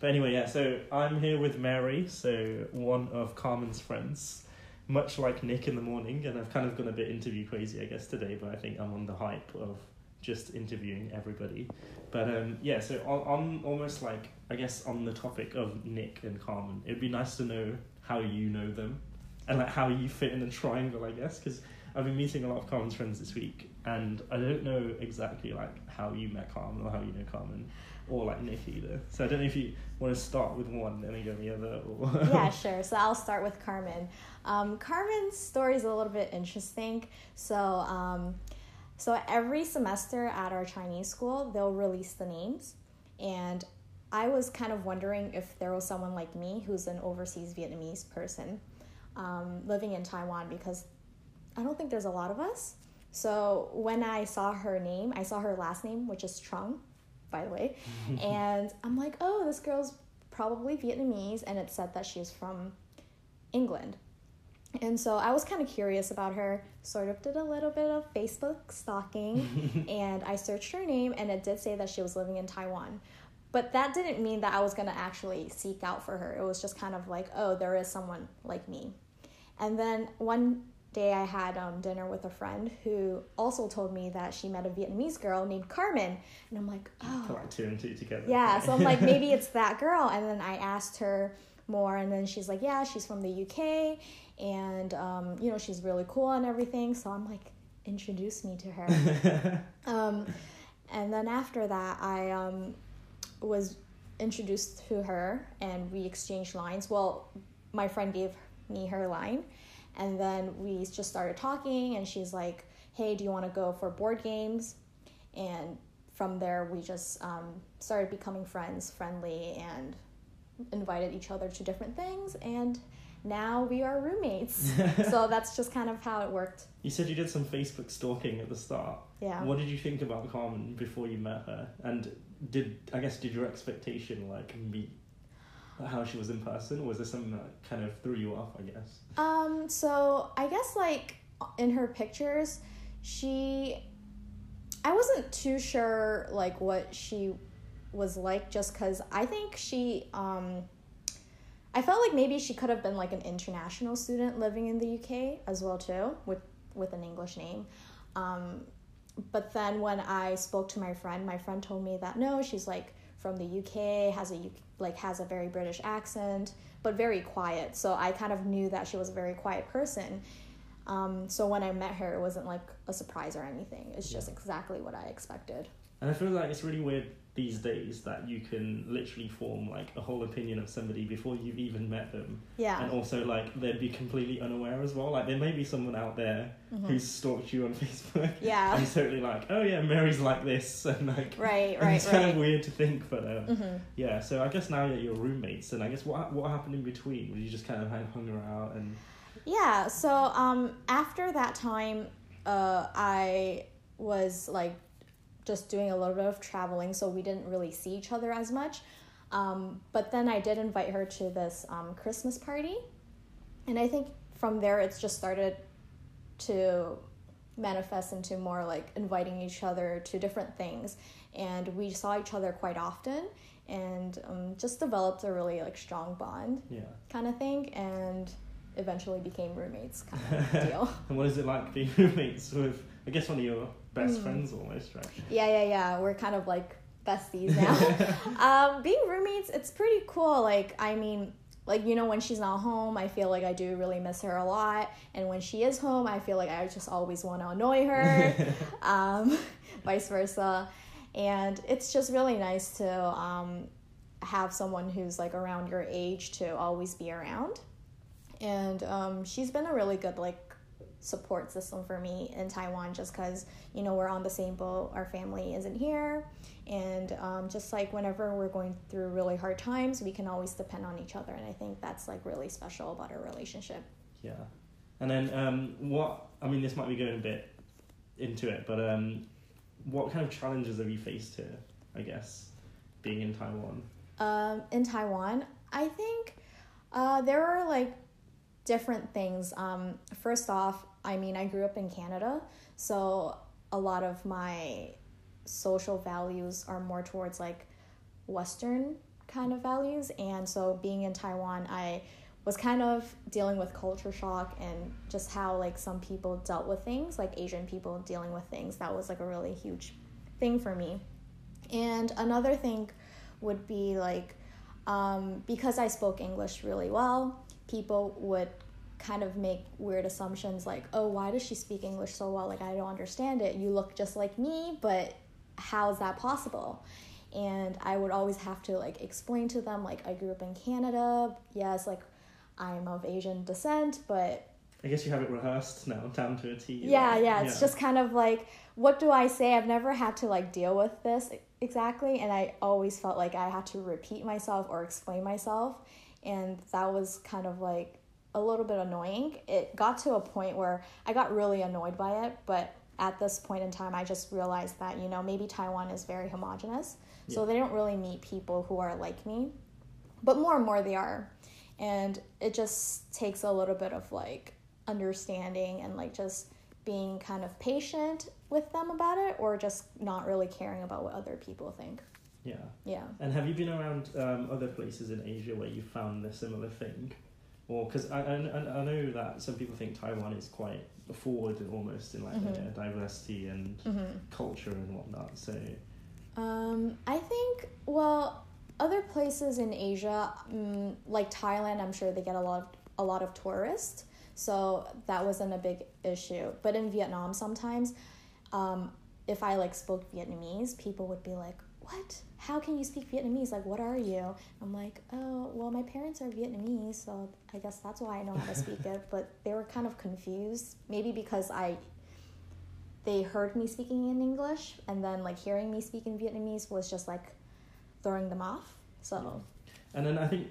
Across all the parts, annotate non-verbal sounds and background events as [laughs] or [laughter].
But anyway, yeah. So I'm here with Mary, so one of Carmen's friends. Much like Nick in the morning, and I've kind of gone a bit interview crazy, I guess, today. But I think I'm on the hype of just interviewing everybody. But um, yeah, so on, on almost like I guess on the topic of Nick and Carmen, it'd be nice to know how you know them and like how you fit in a triangle, I guess, because I've been meeting a lot of Carmen's friends this week, and I don't know exactly like how you met Carmen or how you know Carmen, or like Nick either. So I don't know if you want to start with one and then go the other. Or [laughs] yeah, sure. So I'll start with Carmen. Um, Carmen's story is a little bit interesting. So. Um, so every semester at our Chinese school, they'll release the names, and I was kind of wondering if there was someone like me who's an overseas Vietnamese person um, living in Taiwan because I don't think there's a lot of us. So when I saw her name, I saw her last name, which is Trung, by the way, [laughs] and I'm like, oh, this girl's probably Vietnamese, and it said that she's from England. And so I was kind of curious about her, sort of did a little bit of Facebook stalking, [laughs] and I searched her name, and it did say that she was living in Taiwan. But that didn't mean that I was going to actually seek out for her. It was just kind of like, oh, there is someone like me. And then one day I had um, dinner with a friend who also told me that she met a Vietnamese girl named Carmen. And I'm like, oh. Put like two and two together. Yeah, so I'm like, maybe [laughs] it's that girl. And then I asked her more, and then she's like, yeah, she's from the UK and um, you know she's really cool and everything so i'm like introduce me to her [laughs] um, and then after that i um, was introduced to her and we exchanged lines well my friend gave me her line and then we just started talking and she's like hey do you want to go for board games and from there we just um, started becoming friends friendly and invited each other to different things and now we are roommates. [laughs] so that's just kind of how it worked. You said you did some Facebook stalking at the start. Yeah. What did you think about Carmen before you met her? And did I guess did your expectation like meet how she was in person? Was this something that kind of threw you off? I guess. Um. So I guess like in her pictures, she. I wasn't too sure like what she was like just because I think she um I felt like maybe she could have been like an international student living in the UK as well too, with with an English name. Um, but then when I spoke to my friend, my friend told me that no, she's like from the UK, has a like has a very British accent, but very quiet. So I kind of knew that she was a very quiet person. Um, so when I met her, it wasn't like a surprise or anything. It's just yeah. exactly what I expected. And I feel like it's really weird these days that you can literally form like a whole opinion of somebody before you've even met them. Yeah. And also like they'd be completely unaware as well. Like there may be someone out there mm-hmm. who's stalked you on [laughs] Facebook. Yeah. And totally like, oh yeah, Mary's like this [laughs] and like Right, right. it's right. kind of weird to think, but um, mm-hmm. yeah. So I guess now that you're roommates, and I guess what what happened in between? Were you just kind of hung around and? Yeah. So um, after that time, uh, I was like just doing a little bit of traveling, so we didn't really see each other as much. Um, but then I did invite her to this um, Christmas party, and I think from there it's just started to manifest into more like inviting each other to different things, and we saw each other quite often, and um, just developed a really like strong bond, yeah, kind of thing, and eventually became roommates kind of [laughs] deal. and what is it like being [laughs] roommates with? I guess one of your best mm. friends almost, right? Yeah, yeah, yeah. We're kind of like besties now. [laughs] [laughs] um, being roommates, it's pretty cool. Like, I mean, like you know, when she's not home, I feel like I do really miss her a lot, and when she is home, I feel like I just always want to annoy her. [laughs] um, vice versa, and it's just really nice to um, have someone who's like around your age to always be around. And um, she's been a really good like support system for me in Taiwan just because, you know, we're on the same boat. Our family isn't here. And um, just like whenever we're going through really hard times, we can always depend on each other. And I think that's like really special about our relationship. Yeah. And then um, what, I mean, this might be going a bit into it, but um, what kind of challenges have you faced here, I guess, being in Taiwan? Um, in Taiwan, I think uh, there are like different things. Um, first off, I mean, I grew up in Canada, so a lot of my social values are more towards like Western kind of values. And so being in Taiwan, I was kind of dealing with culture shock and just how like some people dealt with things, like Asian people dealing with things. That was like a really huge thing for me. And another thing would be like um, because I spoke English really well, people would kind of make weird assumptions like, oh, why does she speak English so well? Like, I don't understand it. You look just like me, but how is that possible? And I would always have to like explain to them, like, I grew up in Canada. Yes, like, I'm of Asian descent, but I guess you have it rehearsed now, down to a T. Yeah, like, yeah. It's yeah. just kind of like, what do I say? I've never had to like deal with this exactly, and I always felt like I had to repeat myself or explain myself, and that was kind of like a little bit annoying. It got to a point where I got really annoyed by it, but at this point in time, I just realized that, you know, maybe Taiwan is very homogenous. Yeah. So they don't really meet people who are like me. But more and more they are. And it just takes a little bit of like understanding and like just being kind of patient with them about it or just not really caring about what other people think. Yeah. Yeah. And have you been around um, other places in Asia where you found a similar thing? Or because I, I, I know that some people think Taiwan is quite forward almost in like mm-hmm. diversity and mm-hmm. culture and whatnot. So, um, I think well, other places in Asia, um, like Thailand, I'm sure they get a lot of a lot of tourists, so that wasn't a big issue. But in Vietnam, sometimes, um, if I like spoke Vietnamese, people would be like, "What? how can you speak Vietnamese? Like, what are you? I'm like, oh, well, my parents are Vietnamese, so I guess that's why I know how to speak it. But they were kind of confused, maybe because I, they heard me speaking in English, and then like hearing me speak in Vietnamese was just like throwing them off. So, and then I think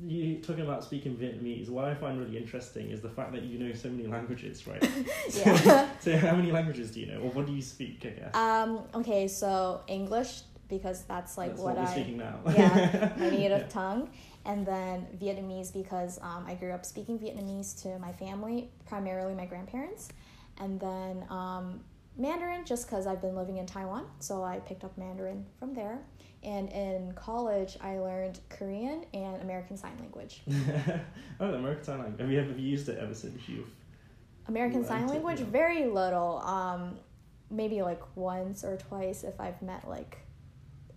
you talking about speaking Vietnamese, what I find really interesting is the fact that you know so many languages, right? [laughs] yeah. [laughs] so how many languages do you know, or what do you speak? I guess. Um. Okay. So English, because that's like that's what, what I speaking now. [laughs] yeah my [laughs] native yeah. tongue, and then Vietnamese because um, I grew up speaking Vietnamese to my family, primarily my grandparents, and then um, Mandarin just because I've been living in Taiwan, so I picked up Mandarin from there. And in college, I learned Korean and American Sign Language. [laughs] oh, American Sign Language. Have you ever used it ever since you've? American Sign Language, it, yeah. very little. Um, maybe like once or twice if I've met like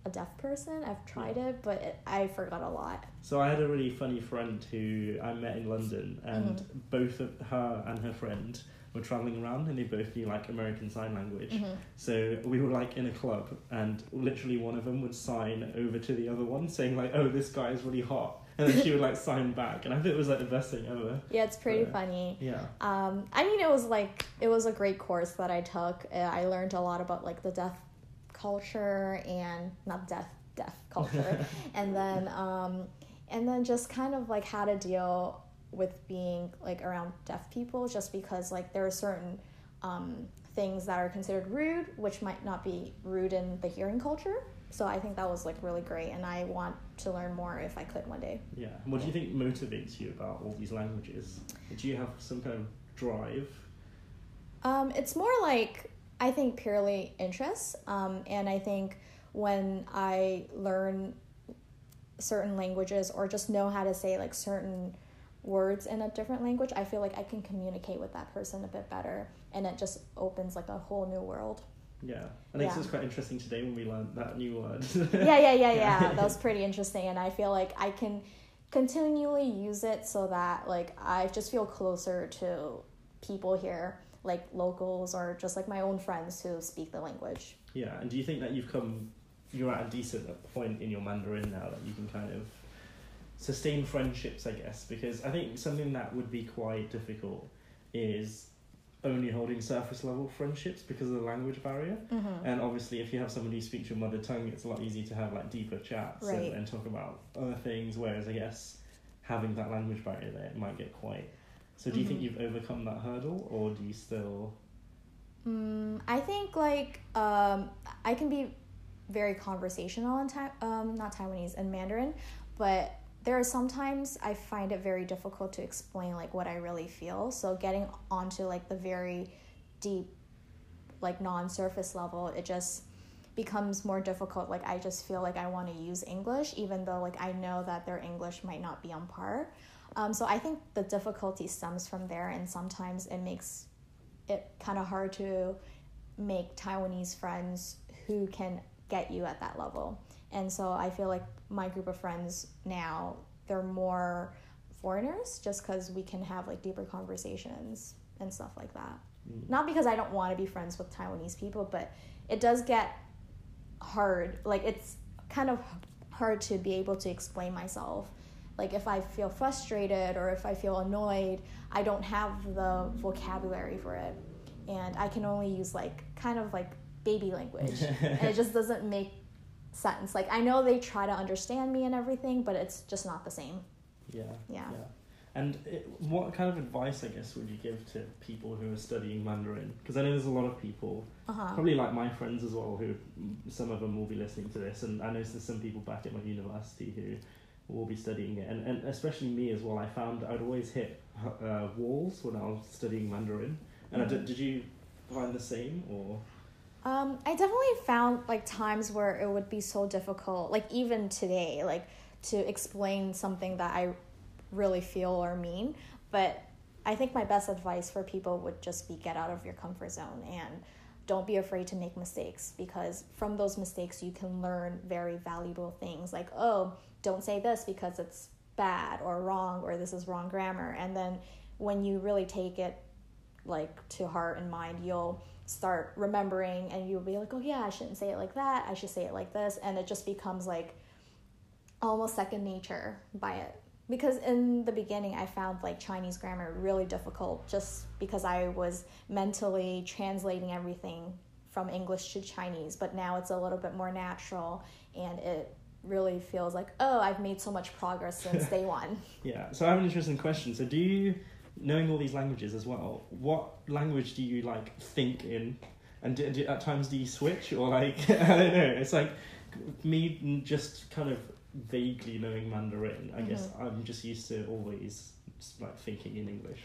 a deaf person. I've tried it, but it, I forgot a lot. So I had a really funny friend who I met in London, and mm-hmm. both of her and her friend were traveling around, and they both knew like American Sign Language. Mm-hmm. So we were like in a club, and literally one of them would sign over to the other one, saying like, "Oh, this guy is really hot." and then she would like [laughs] sign back and i think it was like the best thing ever yeah it's pretty funny yeah um i mean it was like it was a great course that i took i learned a lot about like the deaf culture and not deaf deaf [laughs] culture. And then um, and then just kind of like how to deal with being like around deaf people just because like there are certain um, things that are considered rude which might not be rude in the hearing culture. So i think that was like really great and i want to learn more if i could one day. Yeah. What do you think motivates you about all these languages? Do you have some kind of drive? Um, it's more like I think purely interest. Um, and I think when I learn certain languages or just know how to say like certain words in a different language, I feel like I can communicate with that person a bit better. And it just opens like a whole new world. Yeah, I think yeah. was quite interesting today when we learned that new word. [laughs] yeah, yeah, yeah, yeah. That was pretty interesting, and I feel like I can continually use it so that like I just feel closer to people here like locals or just like my own friends who speak the language. Yeah, and do you think that you've come, you're at a decent point in your Mandarin now that you can kind of sustain friendships, I guess? Because I think something that would be quite difficult is only holding surface level friendships because of the language barrier. Mm-hmm. And obviously, if you have somebody who speaks your mother tongue, it's a lot easier to have like deeper chats right. and, and talk about other things. Whereas I guess having that language barrier there, it might get quite so do you mm-hmm. think you've overcome that hurdle, or do you still? Mm, I think like um, I can be very conversational in time, um, not Taiwanese and Mandarin, but there are sometimes I find it very difficult to explain like what I really feel. So getting onto like the very deep, like non-surface level, it just becomes more difficult. Like I just feel like I want to use English, even though like I know that their English might not be on par. Um, so I think the difficulty stems from there, and sometimes it makes it kind of hard to make Taiwanese friends who can get you at that level. And so I feel like my group of friends now they're more foreigners just because we can have like deeper conversations and stuff like that. Mm. Not because I don't want to be friends with Taiwanese people, but it does get hard. Like it's kind of hard to be able to explain myself. Like if I feel frustrated or if I feel annoyed, I don't have the vocabulary for it. And I can only use like kind of like baby language. and it just [laughs] doesn't make sense. Like I know they try to understand me and everything, but it's just not the same. Yeah. Yeah. yeah. And it, what kind of advice, I guess, would you give to people who are studying Mandarin? Because I know there's a lot of people, uh-huh. probably like my friends as well, who some of them will be listening to this, and I know there's some people back at my university who will be studying it, and, and especially me as well. I found I'd always hit uh, walls when I was studying Mandarin, and mm-hmm. did, did you find the same or? Um, I definitely found like times where it would be so difficult, like even today, like to explain something that I really feel or mean. But I think my best advice for people would just be get out of your comfort zone and don't be afraid to make mistakes because from those mistakes you can learn very valuable things like, oh, don't say this because it's bad or wrong or this is wrong grammar. And then when you really take it like to heart and mind, you'll start remembering and you'll be like, oh yeah, I shouldn't say it like that. I should say it like this. And it just becomes like almost second nature by it. Because in the beginning, I found like Chinese grammar really difficult just because I was mentally translating everything from English to Chinese. But now it's a little bit more natural and it really feels like, oh, I've made so much progress since [laughs] day one. Yeah. So I have an interesting question. So do you knowing all these languages as well, what language do you like think in? And do, do, at times do you switch or like [laughs] I don't know? It's like me just kind of vaguely knowing Mandarin. I mm-hmm. guess I'm just used to always like thinking in English.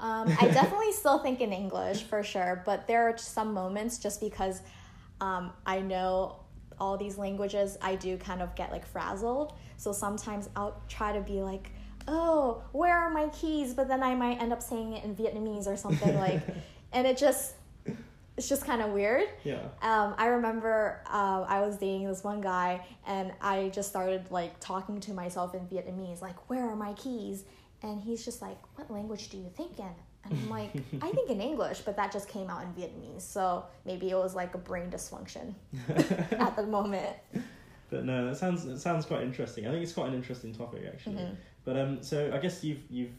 Um, I definitely [laughs] still think in English for sure, but there are some moments just because um, I know all these languages, I do kind of get like frazzled. So sometimes I'll try to be like oh, where are my keys? But then I might end up saying it in Vietnamese or something like, [laughs] and it just, it's just kind of weird. Yeah. Um, I remember uh, I was dating this one guy, and I just started like talking to myself in Vietnamese, like, where are my keys? And he's just like, what language do you think in? And I'm like, I think in English, but that just came out in Vietnamese. So maybe it was like a brain dysfunction [laughs] at the moment. But no, that sounds it sounds quite interesting. I think it's quite an interesting topic actually. Mm-hmm. But um, so I guess you've you've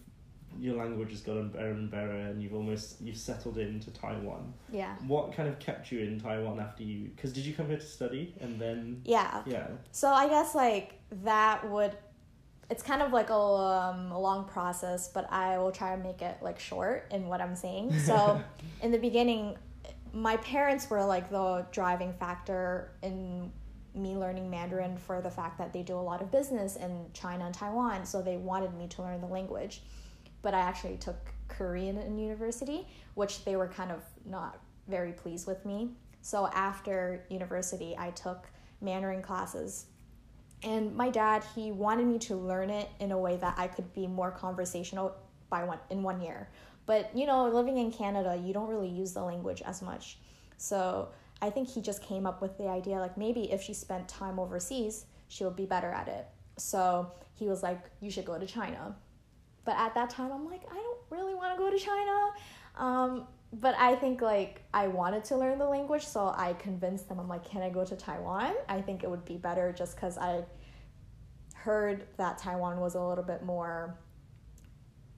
your language has gotten better and better, and you've almost you've settled into Taiwan. Yeah. What kind of kept you in Taiwan after you? Because did you come here to study and then? Yeah. Yeah. So I guess like that would, it's kind of like a, um, a long process, but I will try to make it like short in what I'm saying. [laughs] So in the beginning, my parents were like the driving factor in me learning Mandarin for the fact that they do a lot of business in China and Taiwan, so they wanted me to learn the language. But I actually took Korean in university, which they were kind of not very pleased with me. So after university, I took Mandarin classes. And my dad, he wanted me to learn it in a way that I could be more conversational by one in one year. But you know, living in Canada, you don't really use the language as much. So I think he just came up with the idea like maybe if she spent time overseas, she would be better at it. So he was like, you should go to China. But at that time, I'm like, I don't really want to go to China. Um, but I think like I wanted to learn the language, so I convinced them. I'm like, can I go to Taiwan? I think it would be better just because I heard that Taiwan was a little bit more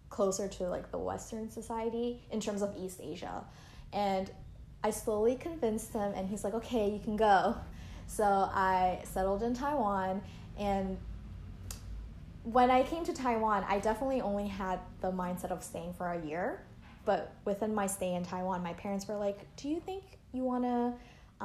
closer to like the Western society in terms of East Asia. And I slowly convinced him, and he's like, okay, you can go. So I settled in Taiwan, and when I came to Taiwan, I definitely only had the mindset of staying for a year. But within my stay in Taiwan, my parents were like, Do you think you want to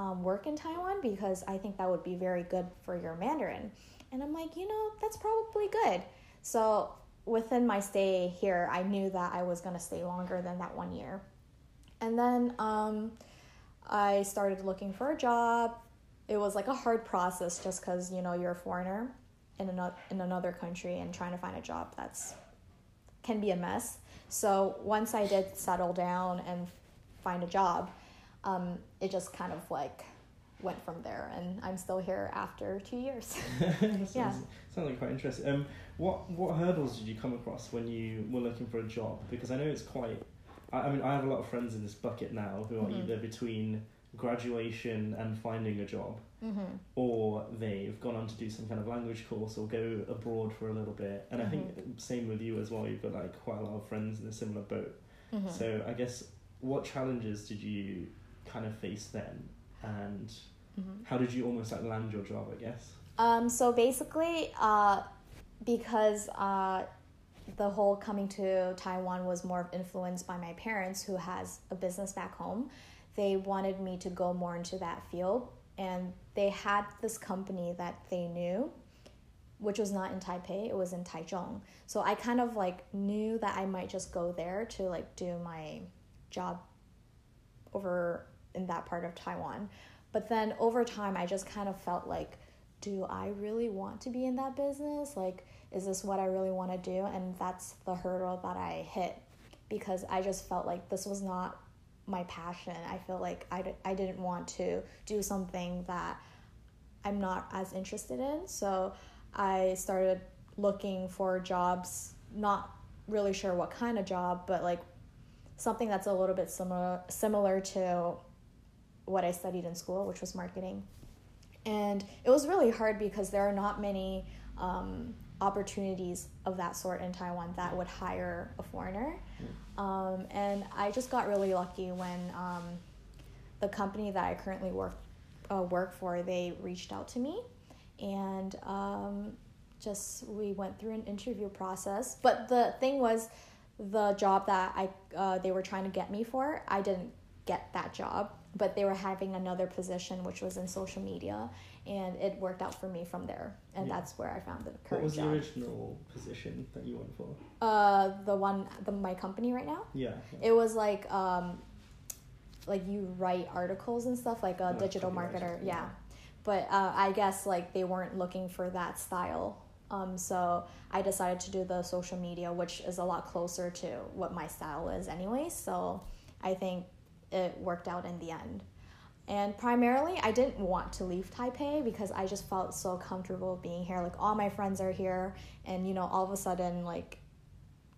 um, work in Taiwan? Because I think that would be very good for your Mandarin. And I'm like, You know, that's probably good. So within my stay here, I knew that I was going to stay longer than that one year. And then um, I started looking for a job. it was like a hard process just because you know you're a foreigner in another in another country and trying to find a job that's can be a mess. So once I did settle down and find a job, um, it just kind of like went from there, and I'm still here after two years. [laughs] [laughs] sounds, Yeah. sounds like quite interesting. Um, what what hurdles did you come across when you were looking for a job? Because I know it's quite. I, I mean, I have a lot of friends in this bucket now who are Mhm. either between graduation and finding a job, mm-hmm. or they've gone on to do some kind of language course or go abroad for a little bit. And I think same with you as well. You've got like quite a lot of friends in a similar boat. Mm-hmm. So I guess what challenges did you kind of face then, and mm-hmm. how did you almost like land your job? I guess. Um, so basically, uh, because uh, the whole coming to Taiwan was more influenced by my parents, who has a business back home, they wanted me to go more into that field, and they had this company that they knew, which was not in Taipei; it was in Taichung. So I kind of like knew that I might just go there to like do my job over in that part of Taiwan. But then over time, I just kind of felt like do I really want to be in that business? Like, is this what I really want to do? And that's the hurdle that I hit because I just felt like this was not my passion. I feel like I, d- I didn't want to do something that I'm not as interested in. So I started looking for jobs, not really sure what kind of job, but like something that's a little bit similar similar to what I studied in school, which was marketing and it was really hard because there are not many um, opportunities of that sort in Taiwan that would hire a foreigner. Um, and I just got really lucky when um, the company that I currently work uh, work for they reached out to me, and um, just we went through an interview process. But the thing was, the job that I uh, they were trying to get me for, I didn't get that job but they were having another position which was in social media and it worked out for me from there and Yeah. that's where i found the current. What was the original position that you went for? uh the one the my company right now Yeah. yeah. it was like um like you write articles and stuff like a Like digital marketer yeah. yeah but uh, i guess like they weren't looking for that style um, so i decided to do the social media which is a lot closer to what my style is anyway so i think it worked out in the end and primarily i didn't want to leave taipei because i just felt so comfortable being here like all my friends are here and you know all of a sudden like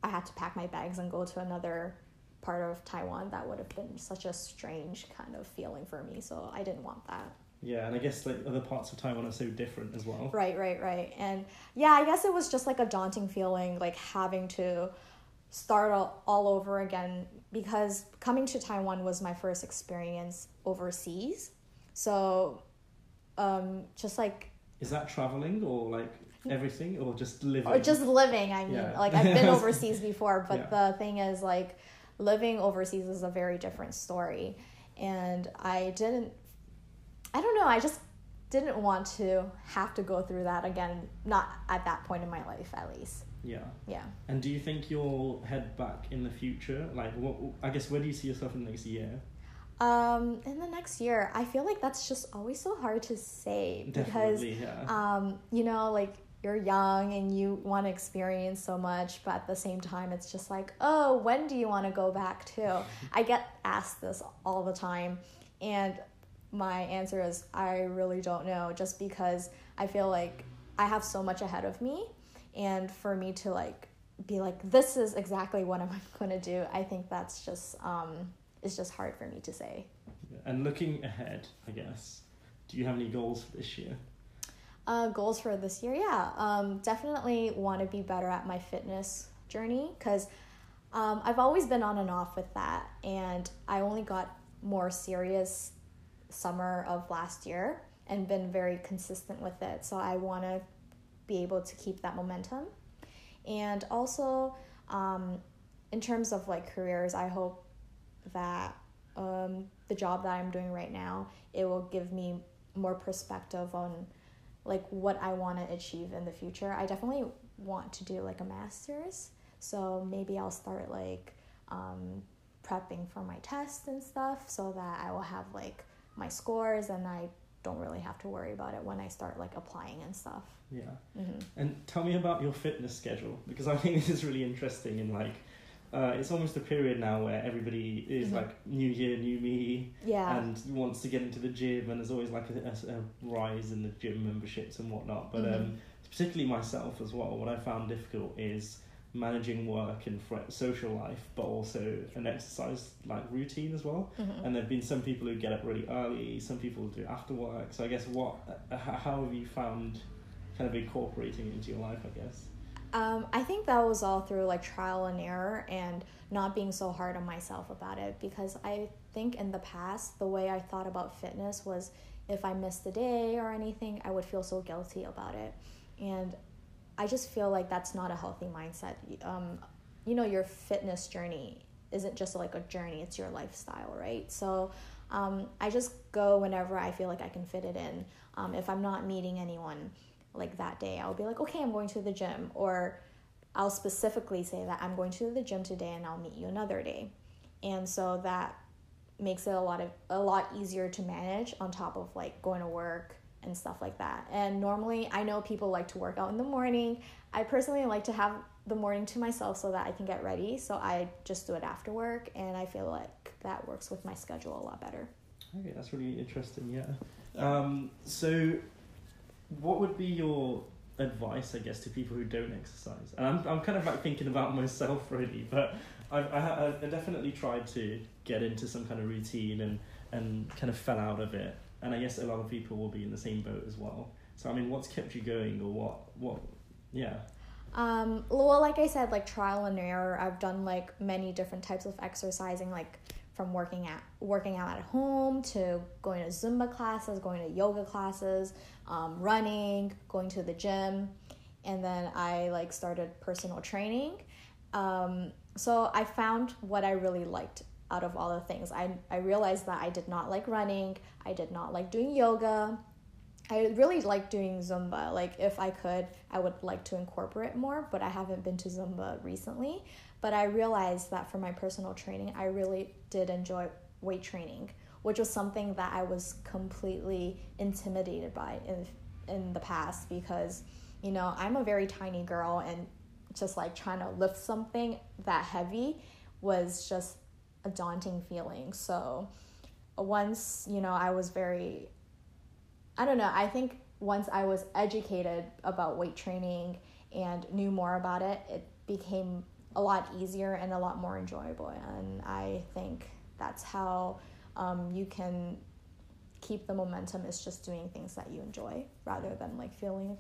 i had to pack my bags and go to another part of taiwan that would have been such a strange kind of feeling for me so i didn't want that Yeah, and I guess like other parts of Taiwan are so different as well. Right, right, right. And yeah, I guess it was just like a daunting feeling, like having to start all, all over again because coming to Taiwan was my first experience overseas. So, um, just like, Is that traveling or like everything or just living? or just living, I mean, Yeah. like I've been [laughs] overseas before, but Yeah. the thing is, like, living overseas is a very different story. And I didn't, I don't know, I just didn't want to have to go through that again, not at that point in my life, at least. Yeah. Yeah. And do you think you'll head back in the future? Like, what? I guess where do you see yourself in the next year? Um, in the next year, I feel like that's just always so hard to say because, yeah. um, you know, like you're young and you want to experience so much, but at the same time, it's just like, oh, when do you want to go back to? [laughs] I get asked this all the time, and my answer is I really don't know, just because I feel like I have so much ahead of me, and for me to like be like, this is exactly what I'm [laughs] going to do, I think that's just um, it's just hard for me to say. and looking ahead, I guess, do you have any goals for this year? Uh, goals for this year, yeah, um, definitely want to be better at my fitness journey because um, I've always been on and off with that, and I only got more serious summer of last year and been very consistent with it. So I want to be able to keep that momentum, and also um, in terms of like careers, I hope that um, the job that I'm doing right now it will give me more perspective on like what I want to achieve in the future. I definitely want to do like a master's, so maybe I'll start like um, prepping for my tests and stuff, so that I will have like my scores and I don't really have to worry about it when I start like applying and stuff. Yeah. hmm And tell me about your fitness schedule because I think [laughs] this is really interesting and like uh, it's almost a period now where everybody is Mhm. like new year, new me, Yeah. and wants to get into the gym, and there's always like a, a, a rise in the gym memberships and whatnot. But Mhm. um, particularly myself as well, what I found difficult is managing work and fr- social life, but also an exercise like routine as well. Mhm. And there've been some people who get up really early, some people do after work. So I guess what, uh, how have you found kind of incorporating it into your life? I guess. Um, I think that was all through like trial and error and not being so hard on myself about it because I think in the past the way I thought about fitness was if I missed a day or anything, I would feel so guilty about it. And I just feel like that's not a healthy mindset. Um, you know, your fitness journey isn't just like a journey, it's your lifestyle, right? So um, I just go whenever I feel like I can fit it in. Um, if I'm not meeting anyone, like that day i'll be like okay i'm going to the gym or i'll specifically say that i'm going to the gym today and i'll meet you another day and so that makes it a lot of a lot easier to manage on top of like going to work and stuff like that and normally i know people like to work out in the morning i personally like to have the morning to myself so that i can get ready so i just do it after work and i feel like that works with my schedule a lot better Okay, that's really interesting. Yeah. Um, so, what would be your advice, I guess, to people who don't exercise? And I'm, I'm kind of like thinking about [laughs] myself really, but I've, I, I definitely tried to get into some kind of routine and, and kind of fell out of it. And I guess a lot of people will be in the same boat as well. So, I mean, what's kept you going or what, what, yeah. Um, well, like I said, like trial and error. I've done like many different types of exercising, like from working at working out at home to going to Zumba classes, going to yoga classes, um, running, going to the gym, and then I like started personal training. Um, so I found what I really liked out of all the things. I I realized that I did not like running. I did not like doing yoga. I really like doing Zumba. Like, if I could, I would like to incorporate more, but I haven't been to Zumba recently. But I realized that for my personal training, I really did enjoy weight training, which was something that I was completely intimidated by in, in the past because, you know, I'm a very tiny girl and just like trying to lift something that heavy was just a daunting feeling. So, once, you know, I was very I don't know. I think once I was educated about weight training and knew more about it, it became a lot easier and a lot more enjoyable. And I think that's how um, you can keep the momentum is just doing things that you enjoy rather than like feeling,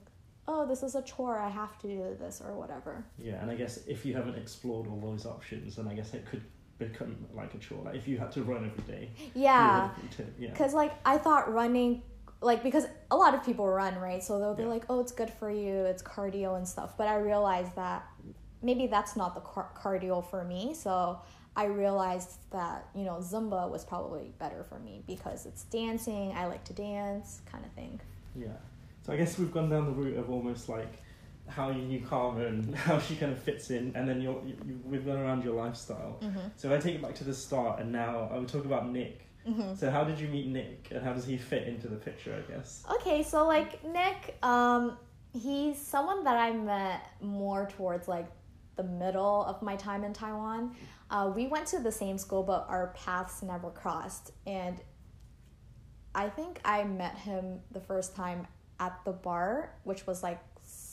oh, this is a chore, I have to do this or whatever. Yeah, and I guess if you haven't explored all those options, then I guess it could become like a chore. Like if you had to run every day. Yeah. would- yeah. Because like I thought running, like because a lot of people run, right? So they'll be Yeah. like, "Oh, it's good for you. It's cardio and stuff." But I realized that maybe that's not the car- cardio for me. So I realized that you know Zumba was probably better for me because it's dancing. I like to dance, kind of thing. Yeah. So I guess we've gone down the route of almost like how you knew Carmen and [laughs] how she kind of fits in, and then you're, you, you, we've gone around your lifestyle. Mm-hmm. So if I take it back to the start, and now I would talk about Nick. Mm-hmm. So how did you meet Nick, and how does he fit into the picture? I guess. Okay, so like Nick, um, he's someone that I met more towards like the middle of my time in Taiwan. Uh, we went to the same school, but our paths never crossed. And I think I met him the first time at the bar, which was like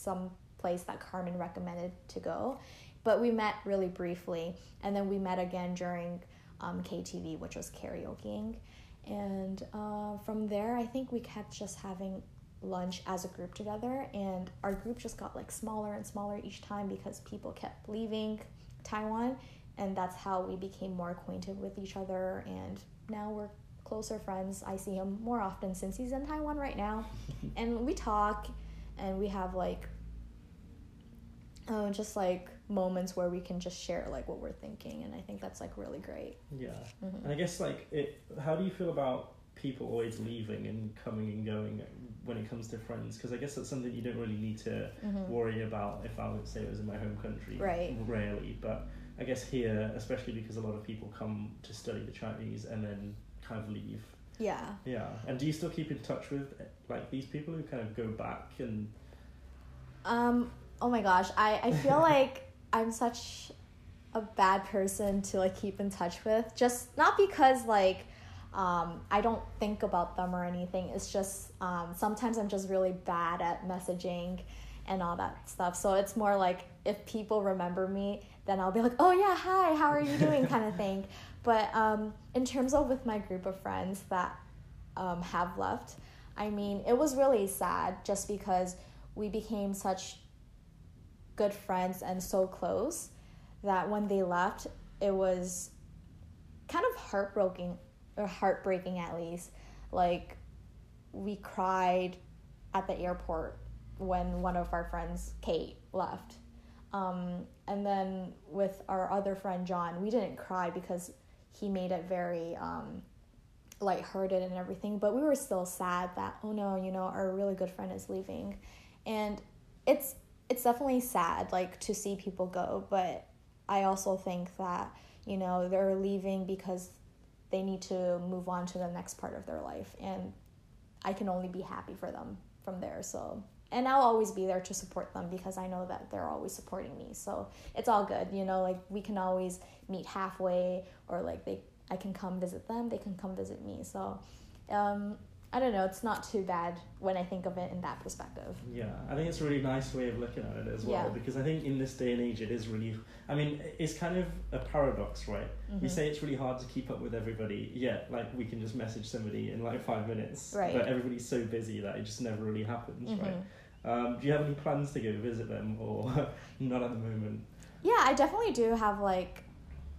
some place that Carmen recommended to go. But we met really briefly, and then we met again during um, KTV, which was karaokeing. And uh, from there, I think we kept just having lunch as a group together, and our group just got like smaller and smaller each time because people kept leaving Taiwan, and that's how we became more acquainted with each other. And now we're closer friends. I see him more often since he's in Taiwan right now, and we talk, and we have like oh just like moments where we can just share like what we're thinking, and I think that's like really great. Yeah. Mhm. And I guess like it. How do you feel about people always leaving and coming and going when it comes to friends? Because I guess that's something you don't really need to Mhm. worry about if I would say it was in my home country. Right. Rarely, but I guess here, especially because a lot of people come to study the Chinese and then kind of leave. Yeah. Yeah. And do you still keep in touch with like these people who kind of go back and Um, oh my gosh, I, I feel [laughs] like I'm such a bad person to like keep in touch with. Just not because like um, I don't think about them or anything. It's just um, sometimes I'm just really bad at messaging and all that stuff. So it's more like if people remember me, then I'll be like, oh yeah, hi, how are you doing, kind of thing. But um, in terms of with my group of friends that um, have left, I mean, it was really sad just because we became such good friends and so close that when they left, it was kind of heartbreaking or heartbreaking at least. Like we cried at the airport when one of our friends, Kate, left. Um, and then with our other friend John, we didn't cry because he made it very um, lighthearted and everything, but we were still sad that oh no, you know, our really good friend is leaving, and it's it's definitely sad like to see people go, but I also think that you know they're leaving because they need to move on to the next part of their life, and I can only be happy for them from there. So and I'll always be there to support them because I know that they're always supporting me. So it's all good, you know, like we can always meet halfway or like they I can come visit them, they can come visit me. So um I don't know, it's not too bad when I think of it in that perspective. Yeah, I think it's a really nice way of looking at it as well Yeah. because I think in this day and age it is really I mean it's kind of a paradox, right? We Mhm. say it's really hard to keep up with everybody, yet like we can just message somebody in like 5 minutes. Right. But everybody's so busy that it just never really happens, right? Mhm. Um, do you have any plans to go visit them or [laughs] not at the moment? Yeah, I definitely do have like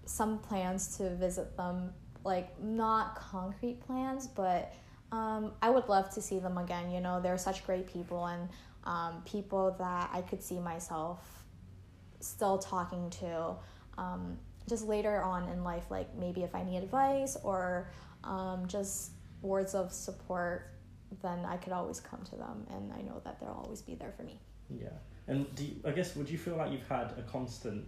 some plans to visit them, like not concrete plans, but um, I would love to see them again. You know, they're such great people and um, people that I could see myself still talking to. Um, just later on in life, like maybe if I need advice or um, just words of support, then I could always come to them, and I know that they'll always be there for me. Yeah. And do you, I guess would you feel like you've had a constant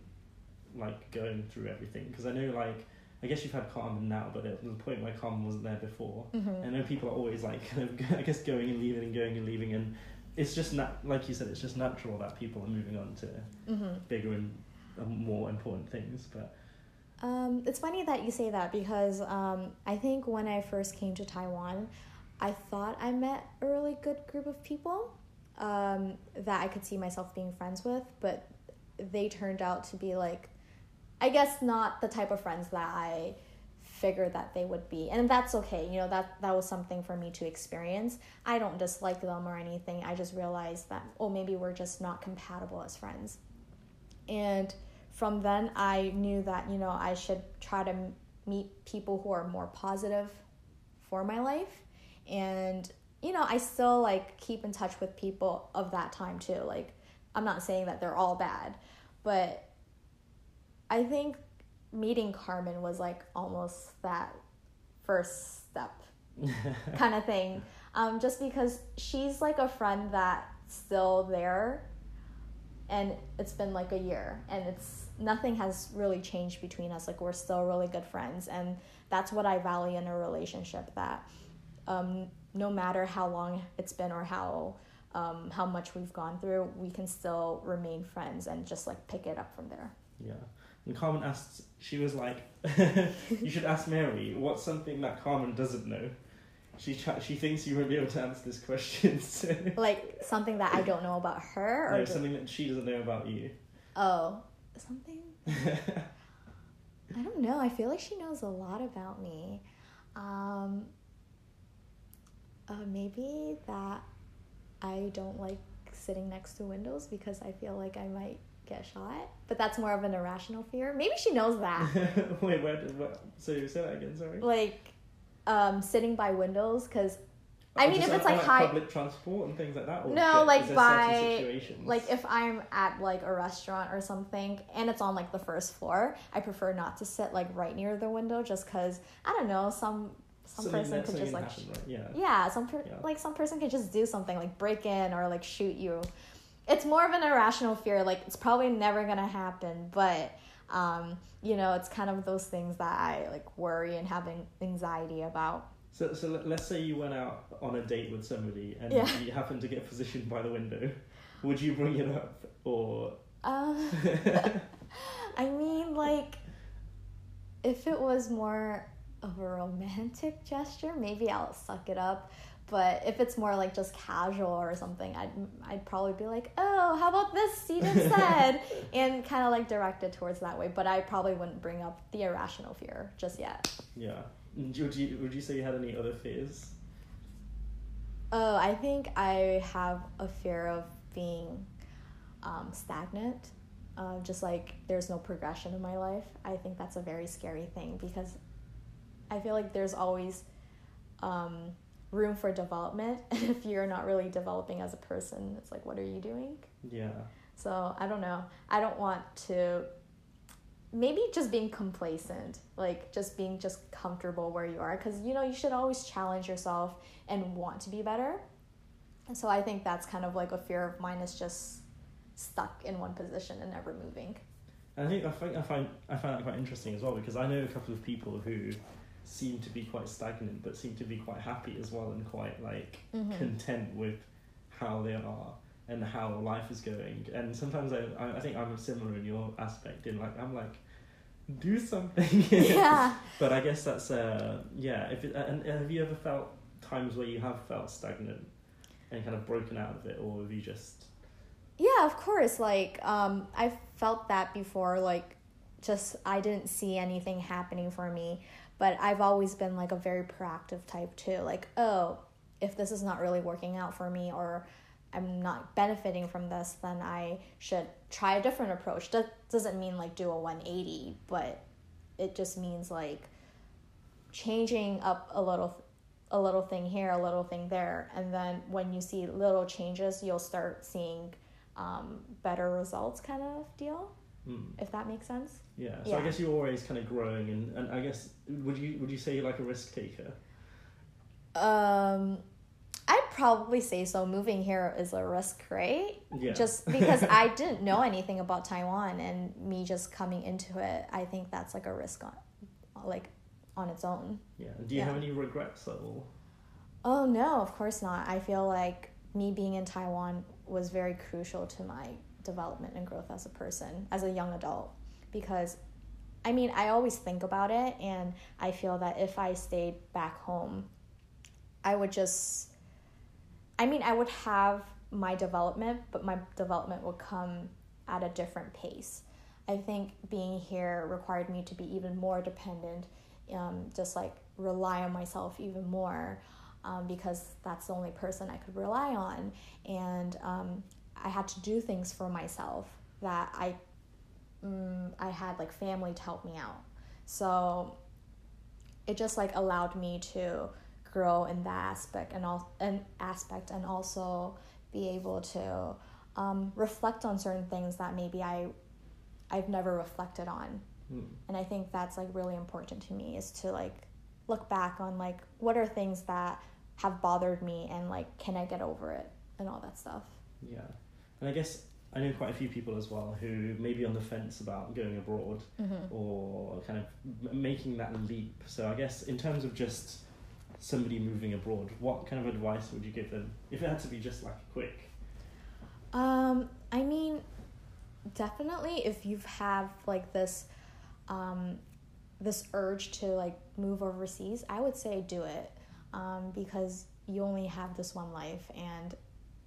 like going through everything? Because I know like I guess you've had Carmen now, but at a point where Carmen wasn't there before, Mm-hmm. I know people are always like [laughs] kind of I guess going and leaving and going and leaving, and it's just nat- like you said, it's just natural that people are moving on to Mm-hmm. bigger and more important things. But Um, it's funny that you say that because um, I think when I first came to Taiwan, I thought I met a really good group of people um, that I could see myself being friends with, but they turned out to be like, I guess not the type of friends that I figured that they would be, and that's okay. You know that that was something for me to experience. I don't dislike them or anything. I just realized that oh maybe we're just not compatible as friends, and from then I knew that you know I should try to meet people who are more positive for my life and you know I still like keep in touch with people of that time too like I'm not saying that they're all bad but I think meeting Carmen was like almost that first step [laughs] kind of thing. Um, just because she's like a friend that's still there and it's been like a year and it's nothing has really changed between us. Like we're still really good friends and that's what i value in a relationship that um, no matter how long it's been or how um, how much we've gone through we can still remain friends and just like pick it up from there. Yeah. And Carmen asked, she was like, [laughs] you should ask Mary what's something that Carmen doesn't know. She ch- she thinks you won't be able to answer this question. [laughs] So. like something that i don't know about her or No, something that she doesn't know about you. oh something I don't know. I feel like she knows a lot about me. Um, uh, maybe that I don't like sitting next to windows because I feel like I might get shot. But that's more of an irrational fear. Maybe she knows that. [laughs] Wait, where did what? So say that again. Sorry. like um, sitting by windows because I mean, Just if it's on- like high- public transport and things like that. Or No, shit, like by- like if I'm at like a restaurant or something and it's on like the first floor, I prefer not to sit like right near the window just because I don't know some some Something person could just like happened, right? yeah. yeah some per- Yeah. like some person could just do something like break in or like shoot you it's more of an irrational fear like it's probably never gonna happen but um you know it's kind of those things that i like worry and have an- anxiety about So, so let- let's say you went out on a date with somebody and Yeah. you happened to get positioned by the window. Would you bring it up or? Um, [laughs] I mean, like, if it was more of a romantic gesture, maybe I'll suck it up. But if it's more like just casual or something, I'd I'd probably be like, oh, how about this seat instead, [laughs] and kind of like direct it towards that way. But I probably wouldn't bring up the irrational fear just yet. yeah. Would you Would you say you had any other fears? Oh, I think I have a fear of being um, stagnant. Uh, just like there's no progression in my life. I think that's a very scary thing because I feel like there's always um, room for development. [laughs] And if you're not really developing as a person, it's like, what are you doing? Yeah. So I don't know. I don't want to. Maybe just being complacent, like just being just comfortable where you are, because you know you should always challenge yourself and want to be better. And so I think that's kind of like a fear of mine is just stuck in one position and never moving. I think I think I find I find that quite interesting as well because I know a couple of people who seem to be quite stagnant but seem to be quite happy as well and quite like Mhm. content with how they are and how life is going. And sometimes I I I think I'm similar in your aspect in like I'm like do something. [laughs] yeah. but I guess that's uh yeah. If it, and have you ever felt times where you have felt stagnant and kind of broken out of it, or have you just Yeah, of course. Like, um, I've felt that before. Like, just I didn't see anything happening for me, but I've always been like a very proactive type too. Like, oh, if this is not really working out for me or I'm not benefiting from this, then I should try a different approach. That doesn't mean like do a 180, but it just means like changing up a little a little thing here, a little thing there, and then when you see little changes, you'll start seeing um, better results, kind of deal. Hmm. If that makes sense. Yeah, so I guess you're always kind of growing, and, and I guess would you would you say you're like a risk taker? Um, I'd probably say so. Moving here is a risk, right? Yeah, Just because I [laughs] didn't know anything about Taiwan, and me just coming into it, I think that's like a risk on, like, on its own. yeah. Do you yeah. have any regrets at all? Oh no, of course not. I feel like me being in Taiwan was very crucial to my development and growth as a person, as a young adult. Because, I mean, I always think about it, and I feel that if I stayed back home, I would just, I mean, I would have my development, but my development would come at a different pace. I think being here required me to be even more dependent, um, just like rely on myself even more um, because that's the only person I could rely on. And um, I had to do things for myself that I, mm, I had like family to help me out. So it just like allowed me to grow in that aspect and all an aspect and also be able to um, reflect on certain things that maybe I I've never reflected on Hmm. and i think that's like really important to me is to like look back on like what are things that have bothered me and like can i get over it and all that stuff Yeah, and I guess I know quite a few people as well who may be on the fence about going abroad mm-hmm. or kind of making that leap. So I guess in terms of just somebody moving abroad, what kind of advice would you give them if it had to be just like quick? um i mean definitely if you have like this um this urge to like move overseas i would say do it um because you only have this one life and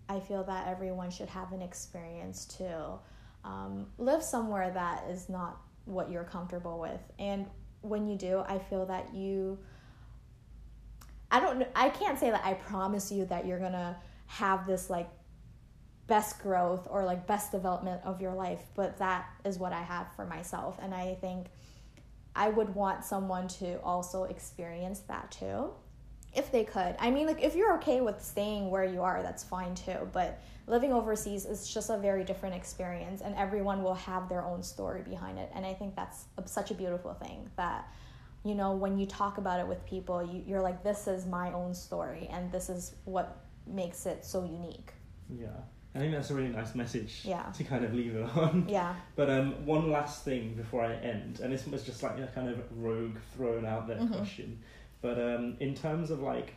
i feel that everyone should have an experience to um, live somewhere that is not what you're comfortable with. And when you do i feel that you i don't i can't say that i promise you that you're gonna have this like best growth or like best development of your life but that is what i have for myself. And i think i would want someone to also experience that too if they could i mean like if you're okay with staying where you are that's fine too but living overseas is just a very different experience and everyone will have their own story behind it and i think that's such a beautiful thing that you know when you talk about it with people you, you're like this is my own story and this is what makes it so unique Yeah, I think that's a really nice message Yeah. to kind of leave it on. yeah But um, one last thing before I end, and this was just like a kind of rogue thrown out there Mhm. question. But um, in terms of like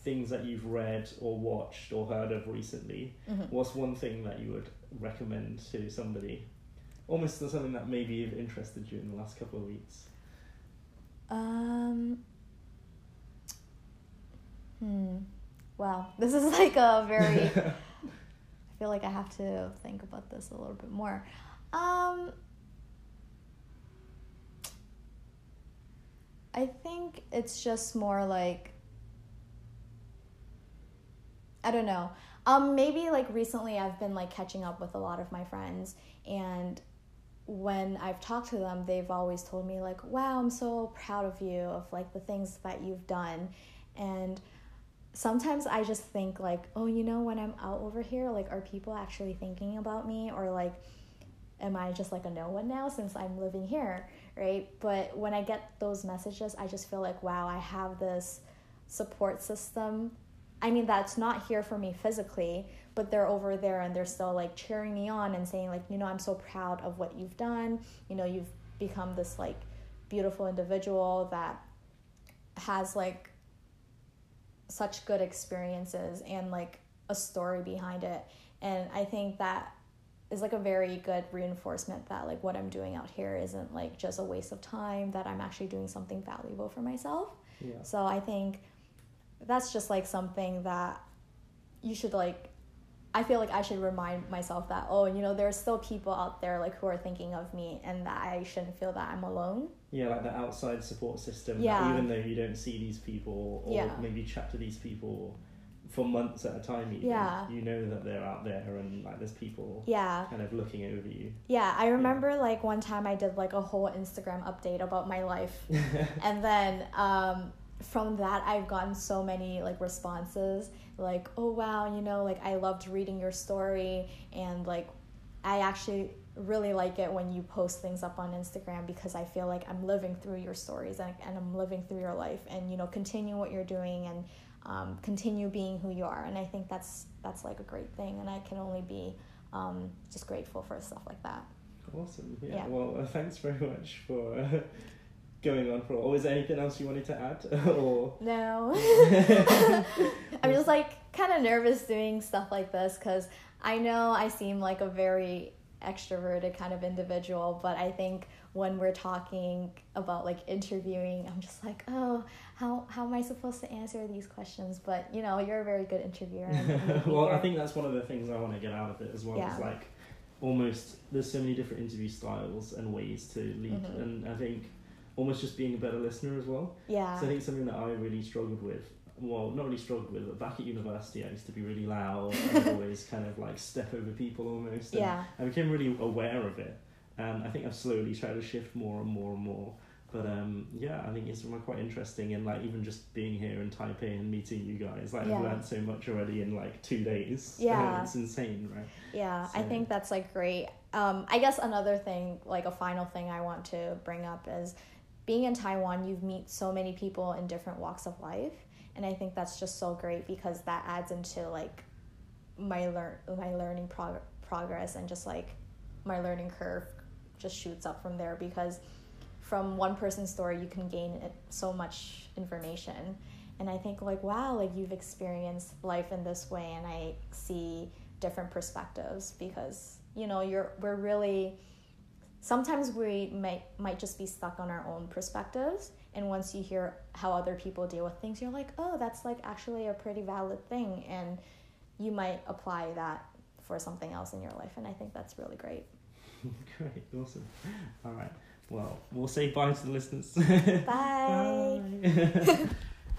things that you've read or watched or heard of recently, Mhm. what's one thing that you would recommend to somebody? Almost something that maybe have interested you in the last couple of weeks. Um. Hmm. Wow, [laughs] this is like a very. [laughs] I feel like I have to think about this a little bit more. Um. I think it's just more like. I don't know. Um, maybe like recently I've been like catching up with a lot of my friends and when I've talked to them, they've always told me like, "Wow, I'm so proud of you of like the things that you've done." And sometimes I just think like, "Oh, you know, when I'm out over here, like are people actually thinking about me or like am I just like a no one now since I'm living here?" Right? But when I get those messages, I just feel like, "Wow, I have this support system I mean, that's not here for me physically, but they're over there and they're still like cheering me on and saying, like, you know, I'm so proud of what you've done. You know, you've become this like beautiful individual that has like such good experiences and like a story behind it. And I think that is like a very good reinforcement that like what I'm doing out here isn't like just a waste of time, that I'm actually doing something valuable for myself. Yeah. So I think that's just like something that you should like I feel like I should remind myself that oh, you know, there's still people out there like who are thinking of me and that I shouldn't feel that I'm alone. Yeah, like the outside support system. Yeah. even though you don't see these people or Yeah. maybe chat to these people for months at a time, even, Yeah. you know that they're out there and like there's people Yeah. kind of looking over you. Yeah, I remember like one time I did like a whole Instagram update about my life. [laughs] and then um from that I've gotten so many like responses like, "Oh wow, you know, like I loved reading your story and like I actually really like it when you post things up on Instagram because I feel like I'm living through your stories and, and I'm living through your life and you know continue what you're doing and um, continue being who you are and I think that's that's like a great thing and I can only be um, just grateful for stuff like that. Awesome. Yeah. Yeah. Well, uh, thanks very much for uh, [laughs] going on for. Or was there anything else you wanted to add? [laughs] or No. [laughs] I'm just like kind of nervous doing stuff like this because I know I seem like a very extroverted kind of individual, but I think when we're talking about like interviewing, I'm just like, oh, how how am I supposed to answer these questions? But you know, you're a very good interviewer. [laughs] well, I think that's one of the things I want to get out of it as well. Yeah. Is like almost there's so many different interview styles and ways to lead, Mhm. and I think almost just being a better listener as well. yeah, So I think something that I really struggled with. Well, not really struggled with, but back at university, I used to be really loud and [laughs] always kind of like step over people almost. And yeah, I became really aware of it, and I think I've slowly tried to shift more and more and more. But um, yeah, I think it's quite interesting, and like even just being here in Taipei and meeting you guys, like Yeah. I've learned so much already in like two days. [laughs] Yeah. it's insane, right? yeah. I think that's like great. Um, I guess another thing, like a final thing I want to bring up is being in Taiwan, you meet so many people in different walks of life, and I think that's just so great because that adds into like my learn my learning prog- progress and just like my learning curve just shoots up from there because from one person's story you can gain so much information. And i think like wow like you've experienced life in this way and i see different perspectives because you know you're we're really sometimes we might might just be stuck on our own perspectives and once you hear how other people deal with things you're like oh that's like actually a pretty valid thing and you might apply that for something else in your life and i think that's really great [laughs] Great, awesome. All right, well, we'll say bye to the listeners. bye. Bye. [laughs] [laughs]